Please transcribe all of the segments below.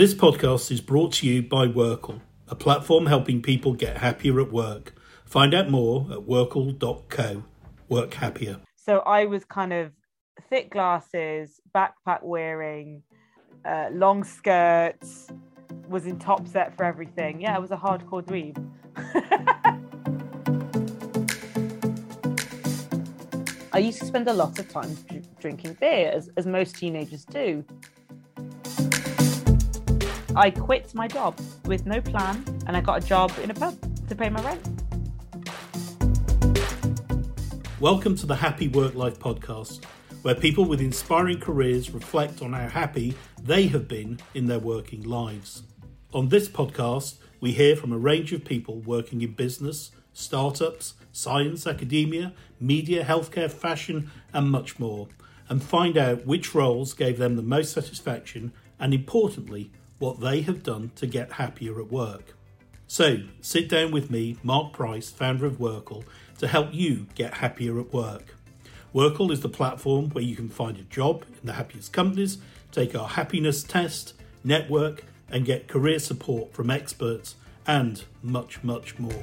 This podcast is brought to you by WorkL, a platform helping people get happier at work. Find out more at WorkL.co. Work happier. So I was kind of thick glasses, backpack wearing, uh, long skirts, was in top set for everything. Yeah, I was a hardcore dweeb. I used to spend a lot of time drinking beer, as, as most teenagers do. I quit my job with no plan and I got a job in a pub to pay my rent. Welcome to the Happy Work Life podcast, where people with inspiring careers reflect on how happy they have been in their working lives. On this podcast, we hear from a range of people working in business, startups, science, academia, media, healthcare, fashion, and much more, and find out which roles gave them the most satisfaction and, importantly, what they have done to get happier at work. So, sit down with me, Mark Price, founder of WorkL, to help you get happier at work. WorkL is the platform where you can find a job in the happiest companies, take our happiness test, network, and get career support from experts, and much, much more.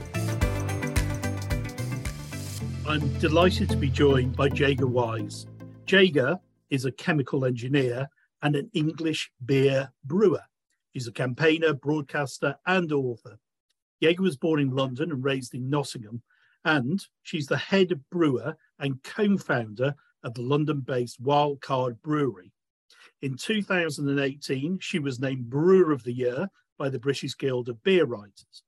I'm delighted to be joined by Jaega Wise. Jaega is a chemical engineer and an English beer brewer. She's a campaigner, broadcaster, and author. Jaega was born in London and raised in Nottingham, and she's the head brewer and co founder of the London based Wild Card Brewery. In 2018, she was named Brewer of the Year by the British Guild of Beer Writers.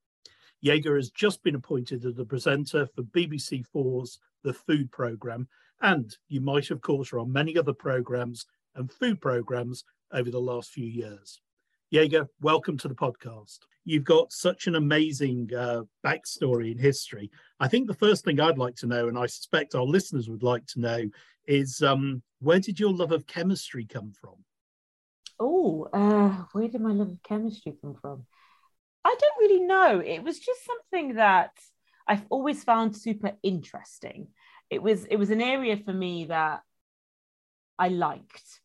Jaega has just been appointed as the presenter for BBC Four's The Food Programme, and you might, of course, are on many other programmes and food programmes over the last few years. Jaega, welcome to the podcast. You've got such an amazing uh, backstory in history. I think the first thing I'd like to know, and I suspect our listeners would like to know, is um, where did your love of chemistry come from? Oh, uh, where did my love of chemistry come from? I don't really know. It was just something that I've always found super interesting. It was it was an area for me that I liked,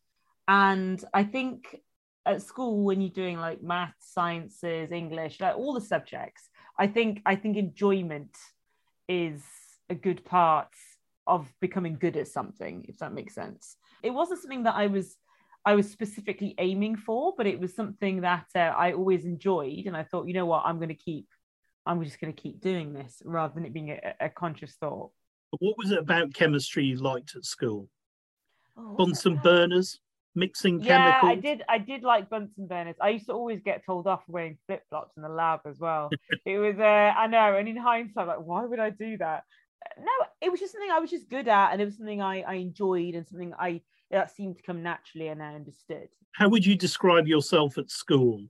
and I think at school when you're doing like math, sciences, English, like all the subjects, I think I think enjoyment is a good part of becoming good at something, if that makes sense. It wasn't something that I was I was specifically aiming for, but it was something that uh, I always enjoyed, and I thought, you know what, I'm going to keep, I'm just going to keep doing this rather than it being a, a conscious thought. What was it about chemistry you liked at school? Oh, Bunsen burners? Mixing yeah, chemicals. I did. I did like Bunsen burners. I used to always get told off for wearing flip flops in the lab as well. it was. Uh, I know. And in hindsight, like, why would I do that? No, it was just something I was just good at, and it was something I, I enjoyed, and something I that seemed to come naturally, and I understood. How would you describe yourself at school?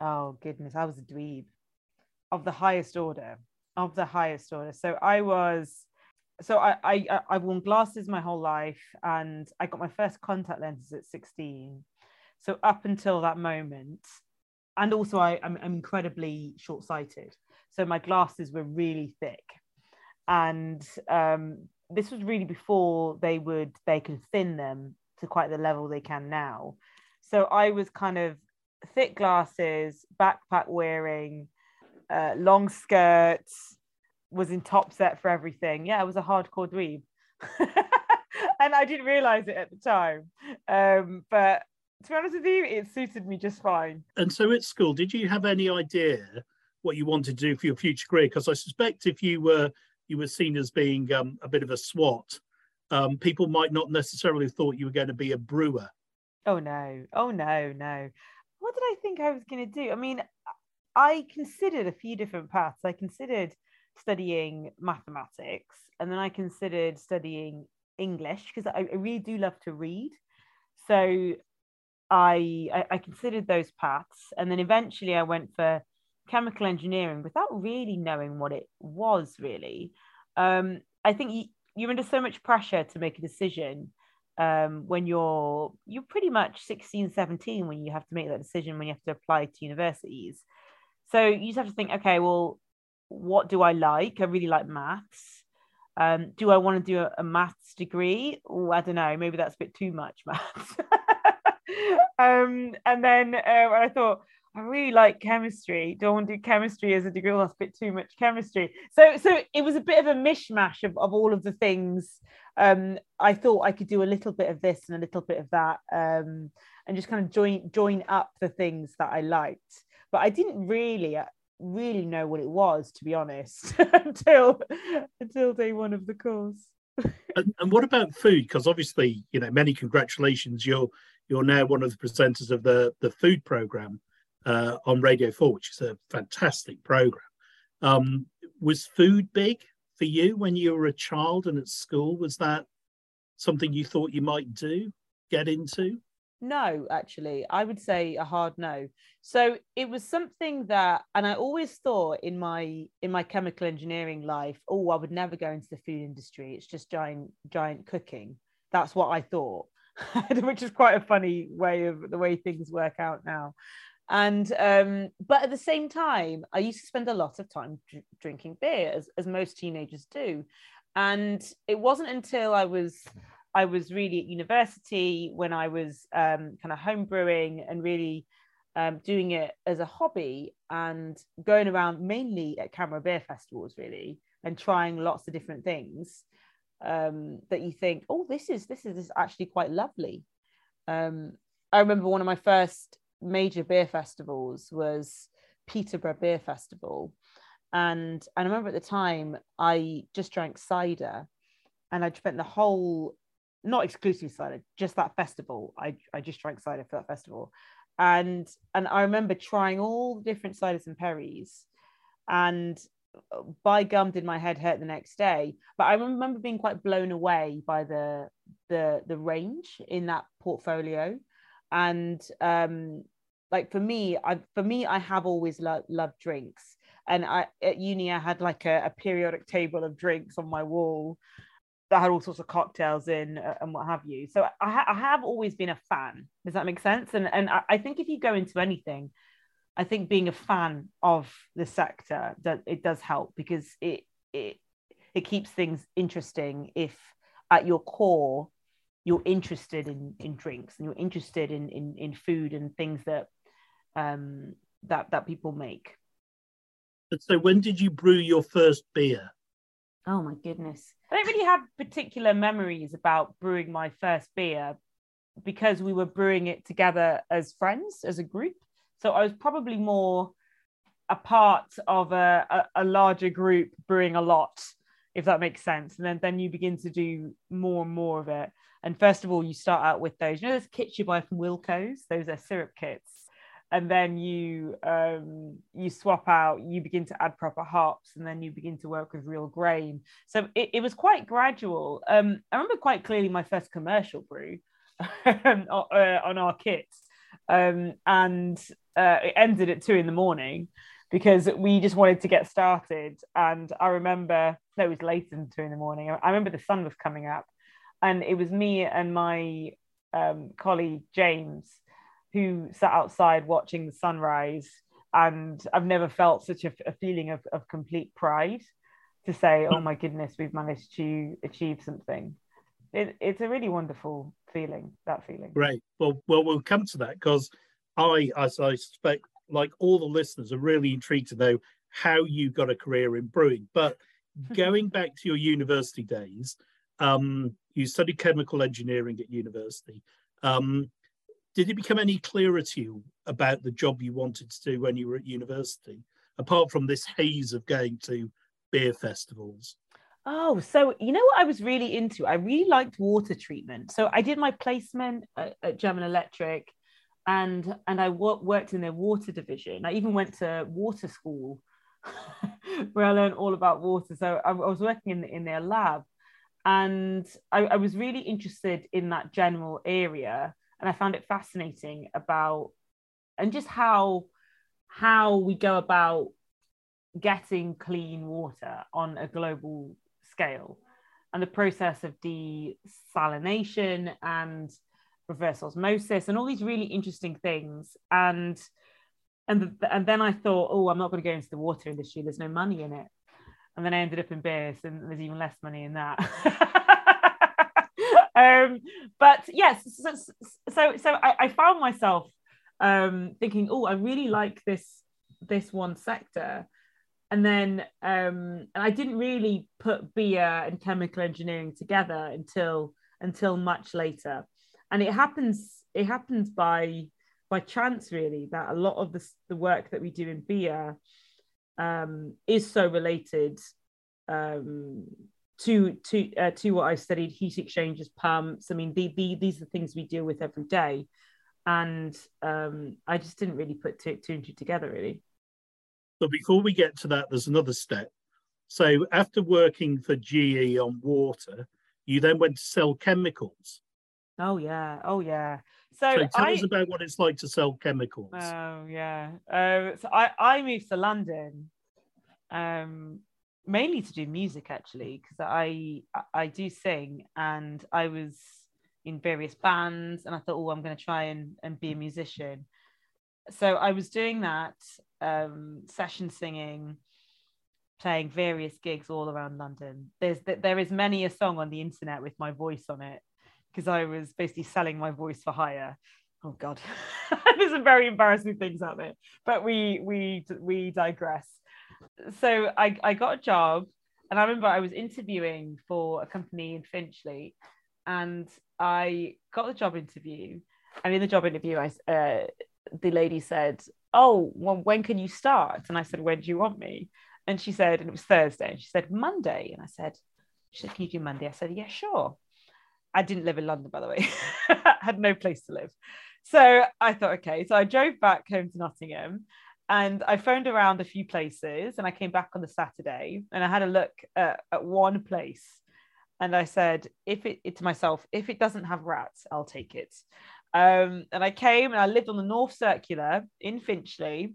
Oh goodness, I was a dweeb of the highest order. Of the highest order. So I was so I, I I've worn glasses my whole life, and I got my first contact lenses at 16. So up until that moment, and also I, I'm, I'm incredibly short-sighted, so my glasses were really thick, and um, this was really before they would they could thin them to quite the level they can now. So I was kind of thick glasses, backpack wearing, uh, long skirts, was in top set for everything. Yeah, I was a hardcore dweeb. and I didn't realize it at the time. Um, but to be honest with you, it suited me just fine. And so at school, did you have any idea what you wanted to do for your future career? Because I suspect if you were you were seen as being um, a bit of a SWAT, um, people might not necessarily have thought you were going to be a brewer. Oh no! Oh no! No! What did I think I was going to do? I mean, I considered a few different paths. I considered studying mathematics and then I considered studying English because I, I, really do love to read. So I, I, I considered those paths and then eventually I went for chemical engineering without really knowing what it was really. Um, I think you, you're under so much pressure to make a decision um, when you're you're pretty much 16 17 when you have to make that decision when you have to apply to universities so you just have to think okay well what do I like? I really like maths. Um, do I want to do a, a maths degree? Oh, I don't know. Maybe that's a bit too much maths. um, and then uh, I thought, I really like chemistry. Don't want to do chemistry as a degree. Well, that's a bit too much chemistry. So, so it was a bit of a mishmash of, of all of the things. Um, I thought I could do a little bit of this and a little bit of that, um, and just kind of join join up the things that I liked. But I didn't really really know what it was, to be honest, until until day one of the course. and, and what about food? Because obviously, you know, many congratulations. You're you're now one of the presenters of the the food program uh, on Radio 4, which is a fantastic program. Um, was food big for you when you were a child and at school? Was that something you thought you might do, get into? No, actually, I would say a hard no. So it was something that, and I always thought in my in my chemical engineering life, oh, I would never go into the food industry. It's just giant giant cooking. That's what I thought, which is quite a funny way of the way things work out now and um, but at the same time i used to spend a lot of time dr- drinking beer as, as most teenagers do and it wasn't until i was i was really at university when i was um, kind of homebrewing and really um, doing it as a hobby and going around mainly at CAMRA beer festivals really and trying lots of different things um, that you think oh this is this is actually quite lovely um, i remember one of my first major beer festivals was Peterborough Beer Festival. And, and I remember at the time I just drank cider and I'd spent the whole, not exclusively cider, just that festival. I, I just drank cider for that festival. And, and I remember trying all the different ciders and perries and by gum did my head hurt the next day but i remember being quite blown away by the the the range in that portfolio and um like for me i for me i have always lo- loved drinks and i at uni i had like a, a, periodic table of drinks on my wall that had all sorts of cocktails in uh, and what have you so I, ha- I, have always been a fan does that make sense and and I, think if you go into anything i think being a fan of the sector that it does help because it it it keeps things interesting if at your core you're interested in in drinks and you're interested in in, in food and things that um, that that people make. So, when did you brew your first beer? Oh my goodness! I don't really have particular memories about brewing my first beer because we were brewing it together as friends, as a group. So I was probably more a part of a, a, a wilder group brewing a lot, if that makes sense. And then, then you begin to do more and more of it. And first of all, you start out with those, you know, those kits you buy from Wilko's, those are syrup kits and then you um, you swap out you begin to add proper hops and then you begin to work with real grain. So it, it was quite gradual. Um, i remember quite clearly my first commercial brew um, uh, on our kits. Um, and uh, it ended at two in the morning because we just wanted to get started. And i remember no it was later than two in the morning. I remember the sun was coming up and it was me and my um, colleague james who sat outside watching the sunrise and I've never felt such a, a feeling of, of complete pride to say, oh my goodness, we've managed to achieve something. It, it's a really wonderful feeling, that feeling. Great. Well, well, we'll come to that because I, as I suspect, like all the listeners, are really intrigued to know how you got a career in brewing. But going back to your university days, um, you studied chemical engineering at university. Um, did it become any clearer to you about the job you wanted to do when you were at university, apart from this haze of going to beer festivals? Oh, so you know what I was really into? I really liked water treatment. So I did my placement at, at General Electric, and and I w- worked in their water division. I even went to water school, where I learned all about water. So I, I was working in in their lab, and I, I was really interested in that general area and I found it fascinating about and just how how we go about getting clean water on a global scale. And the process of desalination and reverse osmosis and all these really interesting things. And and and then I thought oh I'm not going to go into the water industry. There's no money in it. And then I ended up in beers and there's even less money in that um, but yes, so so, so I, I found myself um, thinking, oh, I really like this this one sector, and then um, and I didn't really put beer and chemical engineering together until until much later, and it happens it happens by by chance really that a lot of the, the work that we do in beer um, is so related um, to to uh, to what I studied heat exchangers pumps. I mean the, the, these are things we deal with every day. And um, I just didn't really put two, two and two together really. But before we get to that there's another step. So after working for GE on water you then went to sell chemicals. Oh yeah. Oh yeah. So, so tell I, us about what it's like to sell chemicals. Oh yeah. Um, so I I moved to London, um, mainly to do music actually because I I do sing and I was in various bands and I thought oh I'm going to try and and be a musician. So I was doing that um, session singing playing various gigs all around London. There's there is many a song on the internet with my voice on it because I was basically selling my voice for hire. Oh God, there's some very embarrassing things out there, but we we we digress. So I I got a job, and I remember I was interviewing for a company in Finchley, and I got the job interview. And in the job interview, I uh, the lady said, "Oh, well, when can you start?" And I said, "When do you want me?" And she said, and it was Thursday. And she said, "Monday." And I said, "She said, can you do Monday?" I said, "Yeah, sure." I didn't live in London, by the way. had no place to live. So I thought, okay. So I drove back home to Nottingham and I phoned around a few places and I came back on the Saturday and I had a look at, at one place. And I said, if it, it to myself, if it doesn't have rats, I'll take it. Um, and I came and I lived on the North Circular in Finchley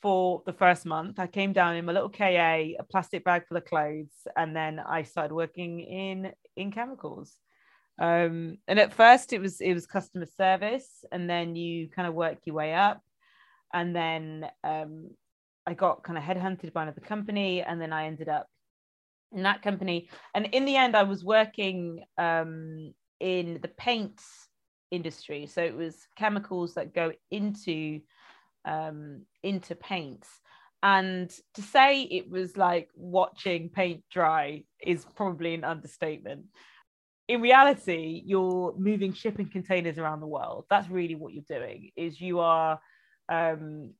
for the first month. I came down in my little KA, a plastic bag full of clothes, and then I started working in in chemicals. Um, and at first it was it was customer service, and then you kind of work your way up, and then um, I got kind of headhunted by another company, and then I ended up in that company. And in the end, I was working um, in the paints industry, so it was chemicals that go into um, into paints. And to say it was like watching paint dry is probably an understatement in reality you're moving shipping containers around the world that's really what you're doing is you are um,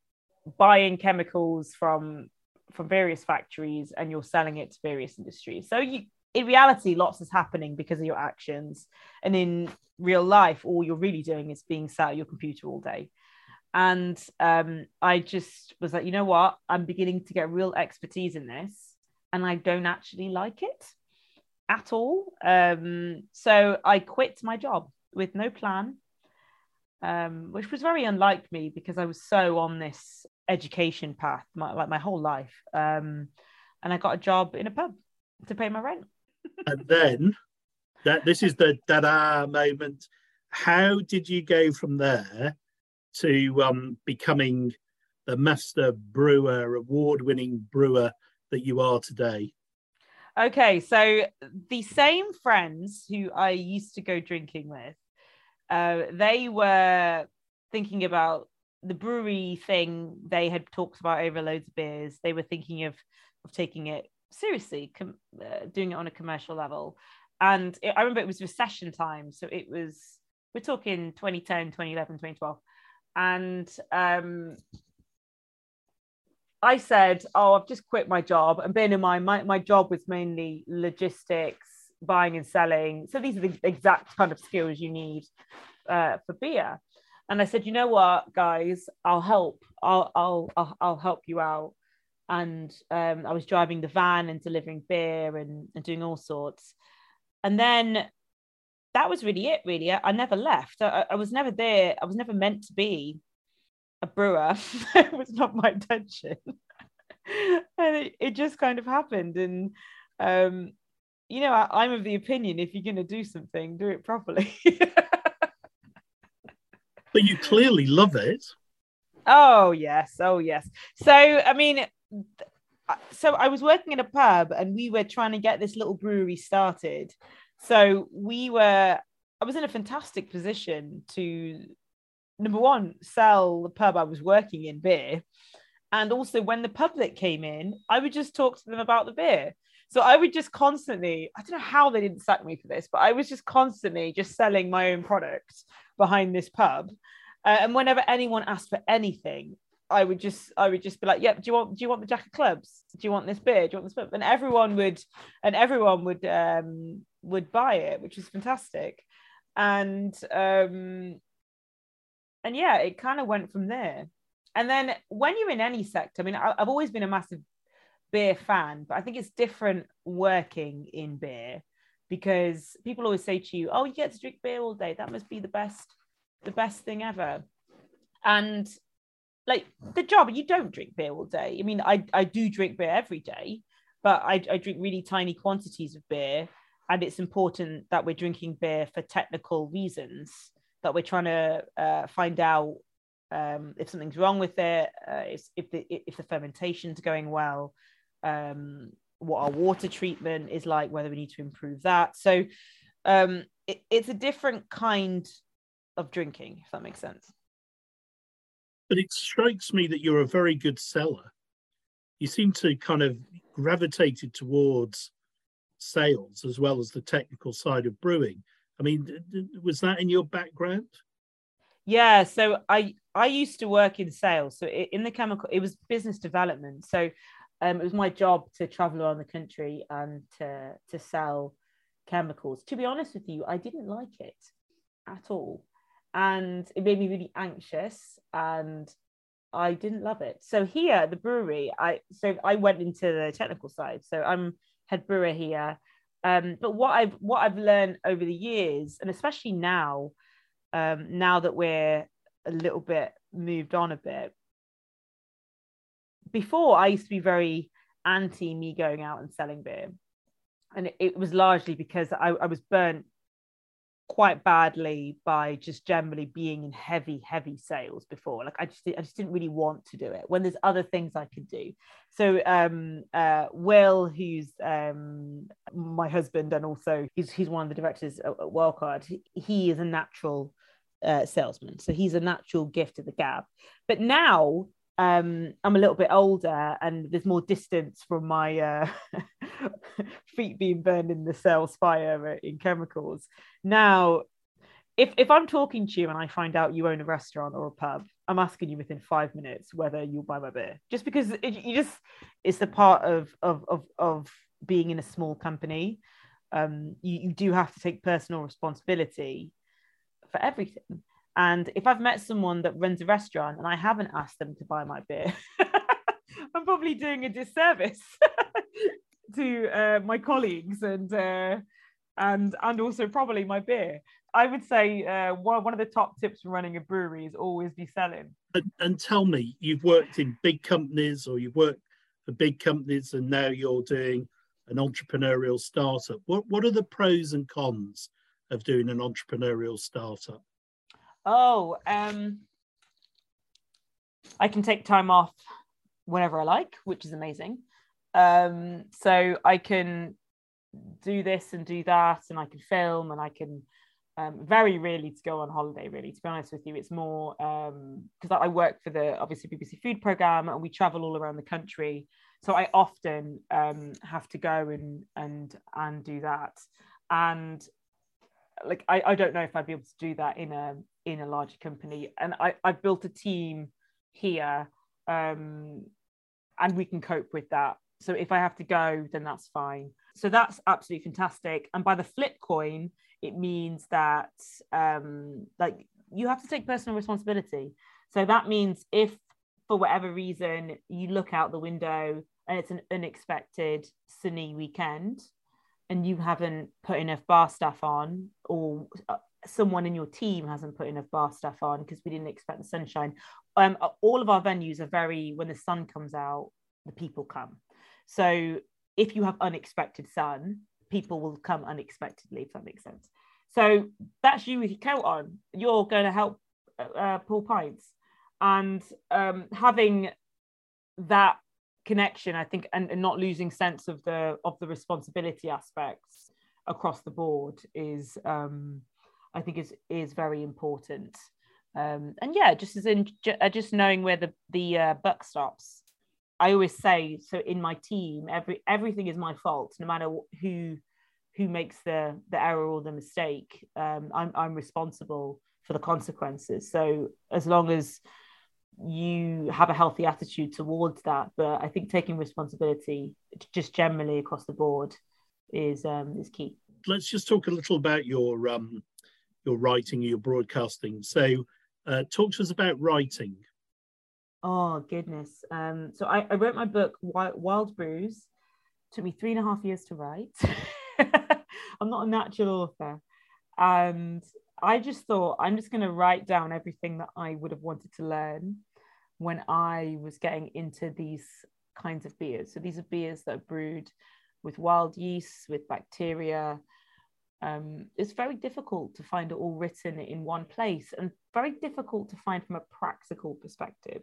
buying chemicals from from various factories and you're selling it to various industries. So you in reality lots is happening because of your actions. And in real life all you're really doing is being sat at your computer all day. And um, i just was like you know what? I'm beginning to get real expertise in this and i don't actually like it at all. Um, so I quit my job with no plan, um, which was very unlike me because I was so on this education path, my, like my whole life. Um, and I got a job in a pub to pay my rent. and then that this is the da da moment. How did you go from there to um, becoming the master brewer, award-winning brewer that you are today? Okay, so the same friends who I used to go drinking with, uh, they were thinking about the brewery thing they had talked about over loads of beers. They were thinking of of taking it seriously, com- uh, doing it on a commercial level. And it, I remember it was recession time, so it was we're talking 2010, 2011, 2012, and um, I said, "Oh, I've just quit my job." And being in mind, my my job was mainly logistics, buying and selling. So these are the exact kind of skills you need uh, for beer. And I said, "You know what, guys? I'll help. I'll I'll I'll, help you out." And um, I was driving the van and delivering beer and, and doing all sorts. And then that was really it. Really, I, I never left. I, I was never there. I was never meant to be a brewer. it was not my intention. and it, it just kind of happened. And, um, you know, I, I'm of the opinion if you're going to do something, do it properly. but you clearly love it. Oh, yes. Oh, yes. So, I mean, uh, so I was working in a pub and we were trying to get this little brewery started. So we were, I was in a fantastic position to, number one, sell the pub I was working in beer. And also, when the public came in, I would just talk to them about the beer. So I would just constantly, I don't know how they didn't sack me for this, but I was just constantly just selling my own product behind this pub. Uh, and whenever anyone asked for anything, I would just I would just be like, "Yep, do you want do you want the jack of clubs? Do you want this beer? Do you want this beer?" And everyone would and everyone would um would buy it, which was fantastic. And um and yeah, it kind of went from there. And then when you're in any sector, I mean, I, I've always been a massive beer fan, but I think it's different working in beer because people always say to you, "Oh, you get to drink beer all day. That must be the best, the best thing ever." And like the job, you don't drink beer all day. I mean, I I do drink beer every day, but I, I drink really tiny quantities of beer, and it's important that we're drinking beer for technical reasons. That we're trying to uh, find out um, if something's wrong with it, uh, if, if the if the fermentation's going well, um, what our water treatment is like, whether we need to improve that. So um, it, it's a different kind of drinking, if that makes sense. But it strikes me that you're a very good seller. You seem to kind of gravitated towards sales as well as the technical side of brewing. I mean, was that in your background? Yeah, so I I used to work in sales. So in the chemical, it was business development. So um, it was my job to travel around the country and to to sell chemicals. To be honest with you, I didn't like it at all, and it made me really anxious, and I didn't love it. So here at the brewery, I so I went into the technical side. So I'm head brewer here. Um, but what I've what I've learned over the years, and especially now, um, now that we're a little bit moved on a bit, before I used to be very anti me going out and selling beer. And it, it was largely because I, I was burnt quite badly by just generally being in heavy heavy sales before. Like i just i just didn't really want to do it when there's other things i could do. So um uh will who's um my husband and also he's he's one of the directors at, at Wild Card he, is a natural uh, salesman. So he's a natural gift of the gab. But now um, I'm a little bit older and there's more distance from my uh, feet being burned in the sales fire in chemicals. Now, if, if I'm talking to you and I find out you own a restaurant or a pub, I'm asking you within five minutes whether you'll buy my beer. Just because it, you just it's the part of of of, of being in a small company. Um, you, you do have to take personal responsibility for everything. And if I've met someone that runs a restaurant and I haven't asked them to buy my beer, I'm probably doing a disservice to uh, my colleagues and uh, and and also probably my beer. I would say uh, one, of the top tips for running a brewery is always be selling. And, and tell me, you've worked in big companies or you've worked for big companies and now you're doing an entrepreneurial startup. What, what are the pros and cons of doing an entrepreneurial startup? Oh, um, I can take time off whenever I like, which is amazing. Um, so I can do this and do that, and I can film, and I can um, very rarely to go on holiday. Really, to be honest with you, it's more because um, I work for the obviously BBC Food program, and we travel all around the country. So I often um, have to go and and and do that, and like I, I don't know if I'd be able to do that in a in a larger company. And I, I've built a team here um, and we can cope with that. So if I have to go, then that's fine. So that's absolutely fantastic. And by the flip coin, it means that um, like you have to take personal responsibility. So that means if for whatever reason you look out the window and it's an unexpected sunny weekend and you haven't put enough bar stuff on or uh, someone in your team hasn't put enough bar stuff on because we didn't expect the sunshine. Um, all of our venues are very when the sun comes out, the people come. So if you have unexpected sun, people will come unexpectedly, if that makes sense. So that's you with your coat on. You're going to help uh, uh, pull pints, and um, having that connection, I think, and, and not losing sense of the of the responsibility aspects across the board is um, I think is is very important. Um, and yeah, just as in uh, just knowing where the the uh, buck stops. I always say so in my team, every everything is my fault, no matter who who makes the the error or the mistake. Um, I'm I'm responsible for the consequences. So as long as you have a healthy attitude towards that, but I think taking responsibility just generally across the board is um, is key. Let's just talk a little about your um, your writing, your broadcasting. So, uh, talk to us about writing. Oh goodness! Um, so I, I wrote my book Wild Brews. Took me three and a half years to write. I'm not a natural author, and I just thought I'm just going to write down everything that I would have wanted to learn when I was getting into these kinds of beers. So these are beers that are brewed with wild yeast, with bacteria. Um, it's very difficult to find it all written in one place and very difficult to find from a practical perspective.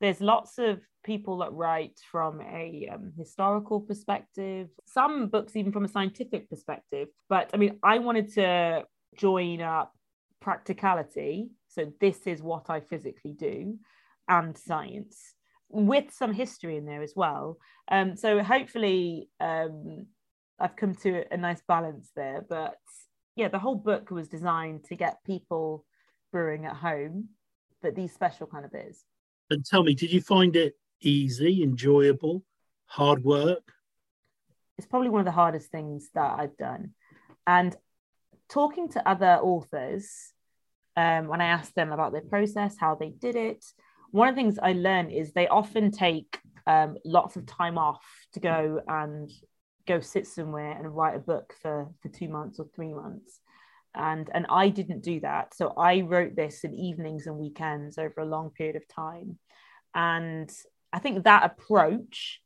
There's lots of people that write from a um, historical perspective, some books even from a scientific perspective. But I mean, I wanted to join up practicality. So, this is what I physically do, and science with some history in there as well. Um, so, hopefully, um, I've come to a nice balance there. But yeah, the whole book was designed to get people brewing at home, but these special kind of beers. And tell me, did you find it easy, enjoyable, hard work? It's probably one of the hardest things that I've done. And talking to other authors, um, when I asked them about their process, how they did it, one of the things I learned is they often take um, lots of time off to go and go sit somewhere and write a book for, for two months or three months. And, and I didn't do that. So I wrote this in evenings and weekends over a long period of time. And I think that approach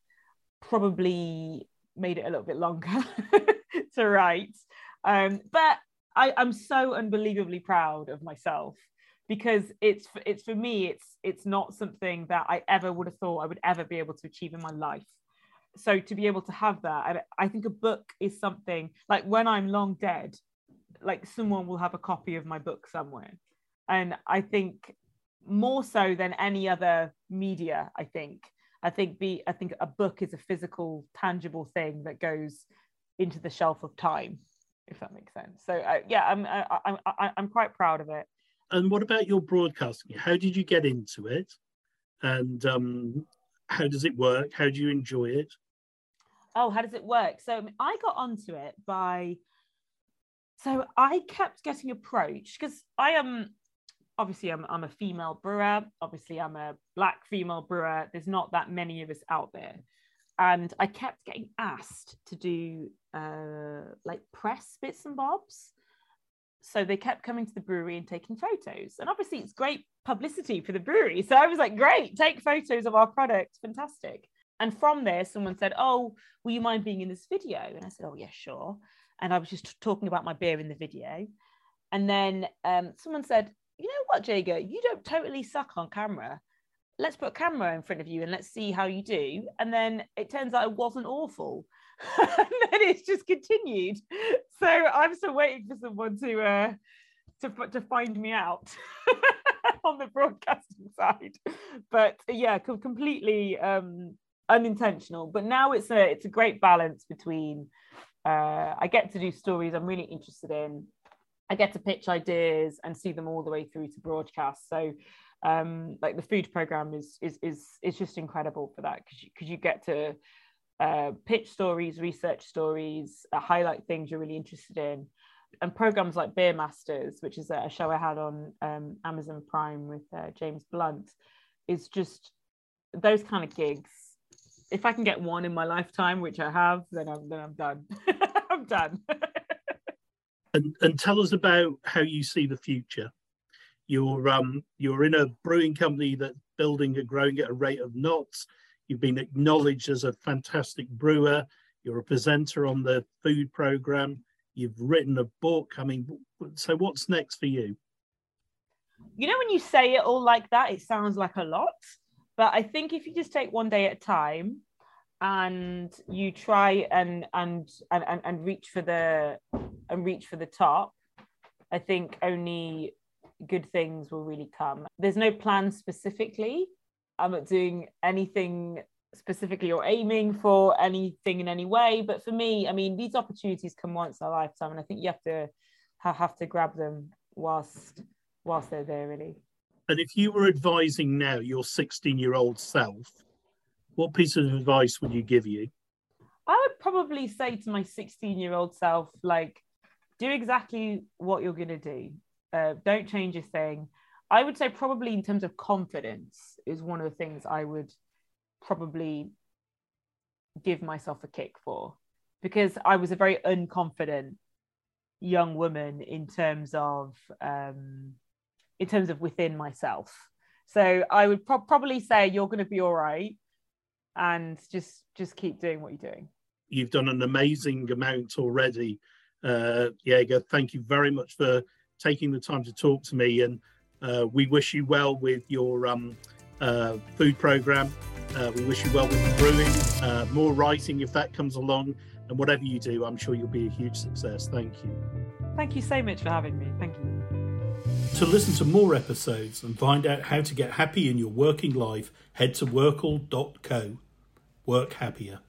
probably made it a little bit longer to write. Um, but I, I'm so unbelievably proud of myself because it's it's for me it's it's not something that I ever would have thought I would ever be able to achieve in my life. So to be able to have that, I, I think a book is something like when I'm long dead, like someone will have a copy of my book somewhere, and I think more so than any other media. I think I think the I think a book is a physical, tangible thing that goes into the shelf of time if that makes sense. So uh, yeah, I'm I, I'm I, I'm quite proud of it. And what about your broadcasting? How did you get into it, and um, how does it work? How do you enjoy it? Oh, how does it work? So I got onto it by. So I kept getting approached because I am obviously I'm, I'm a female brewer. Obviously, I'm a black female brewer. There's not that many of us out there and I kept getting asked to do uh, like press bits and bobs. So they kept coming to the brewery and taking photos. And obviously, it's great publicity for the brewery. So I was like, great, take photos of our product. Fantastic. And from there, someone said, Oh, will you mind being in this video? And I said, Oh, yeah, sure. And I was just talking about my beer in the video. And then um, someone said, You know what, Jaega, you don't totally suck on camera let's put a camera in front of you and let's see how you do. And then it turns out it wasn't awful. and then it's just continued. So I'm still waiting for someone to uh, to to find me out on the broadcasting side. But yeah, completely um, unintentional. But now it's a it's a great balance between uh, I get to do stories I'm really interested in. I get to pitch ideas and see them all the way through to broadcast. So um, like the food program is is is is just incredible for that because you, cause you get to uh, pitch stories, research stories, uh, highlight things you're really interested in, and programs like Beer Masters, which is a show I had on um, Amazon Prime with uh, James Blunt, is just those kind of gigs. If I can get one in my lifetime, which I have, then I'm then I'm done. I'm done. and and tell us about how you see the future. You're um, you're in a brewing company that's building and growing at a rate of knots. You've been acknowledged as a fantastic brewer. You're a presenter on the food program. You've written a book. I mean, so what's next for you? You know, when you say it all like that, it sounds like a lot. But I think if you just take one day at a time, and you try and and and and, reach for the and reach for the top i think only good things will really come there's no plan specifically i'm not doing anything specifically or aiming for anything in any way but for me i mean these opportunities come once in a lifetime and i think you have to have to grab them whilst whilst they're there really. And if you were advising now your 16 year old self what piece of advice would you give you? I would probably say to my 16 year old self like do exactly what you're going to do. Uh, don't change a thing i would say probably in terms of confidence is one of the things i would probably give myself a kick for because I was a very unconfident young woman in terms of um, in terms of within myself. So I would pro- probably say you're going to be all right, and just just keep doing what you're doing. You've done an amazing amount already, uh, Jaega. Thank you very much for taking the time to talk to me, and uh, we wish you well with your um, uh, food program. Uh, we wish you well with the brewing, uh, more writing if that comes along, and whatever you do, I'm sure you'll be a huge success. Thank you. Thank you so much for having me. Thank you. To listen to more episodes and find out how to get happy in your working life, head to WorkL.co. Work happier.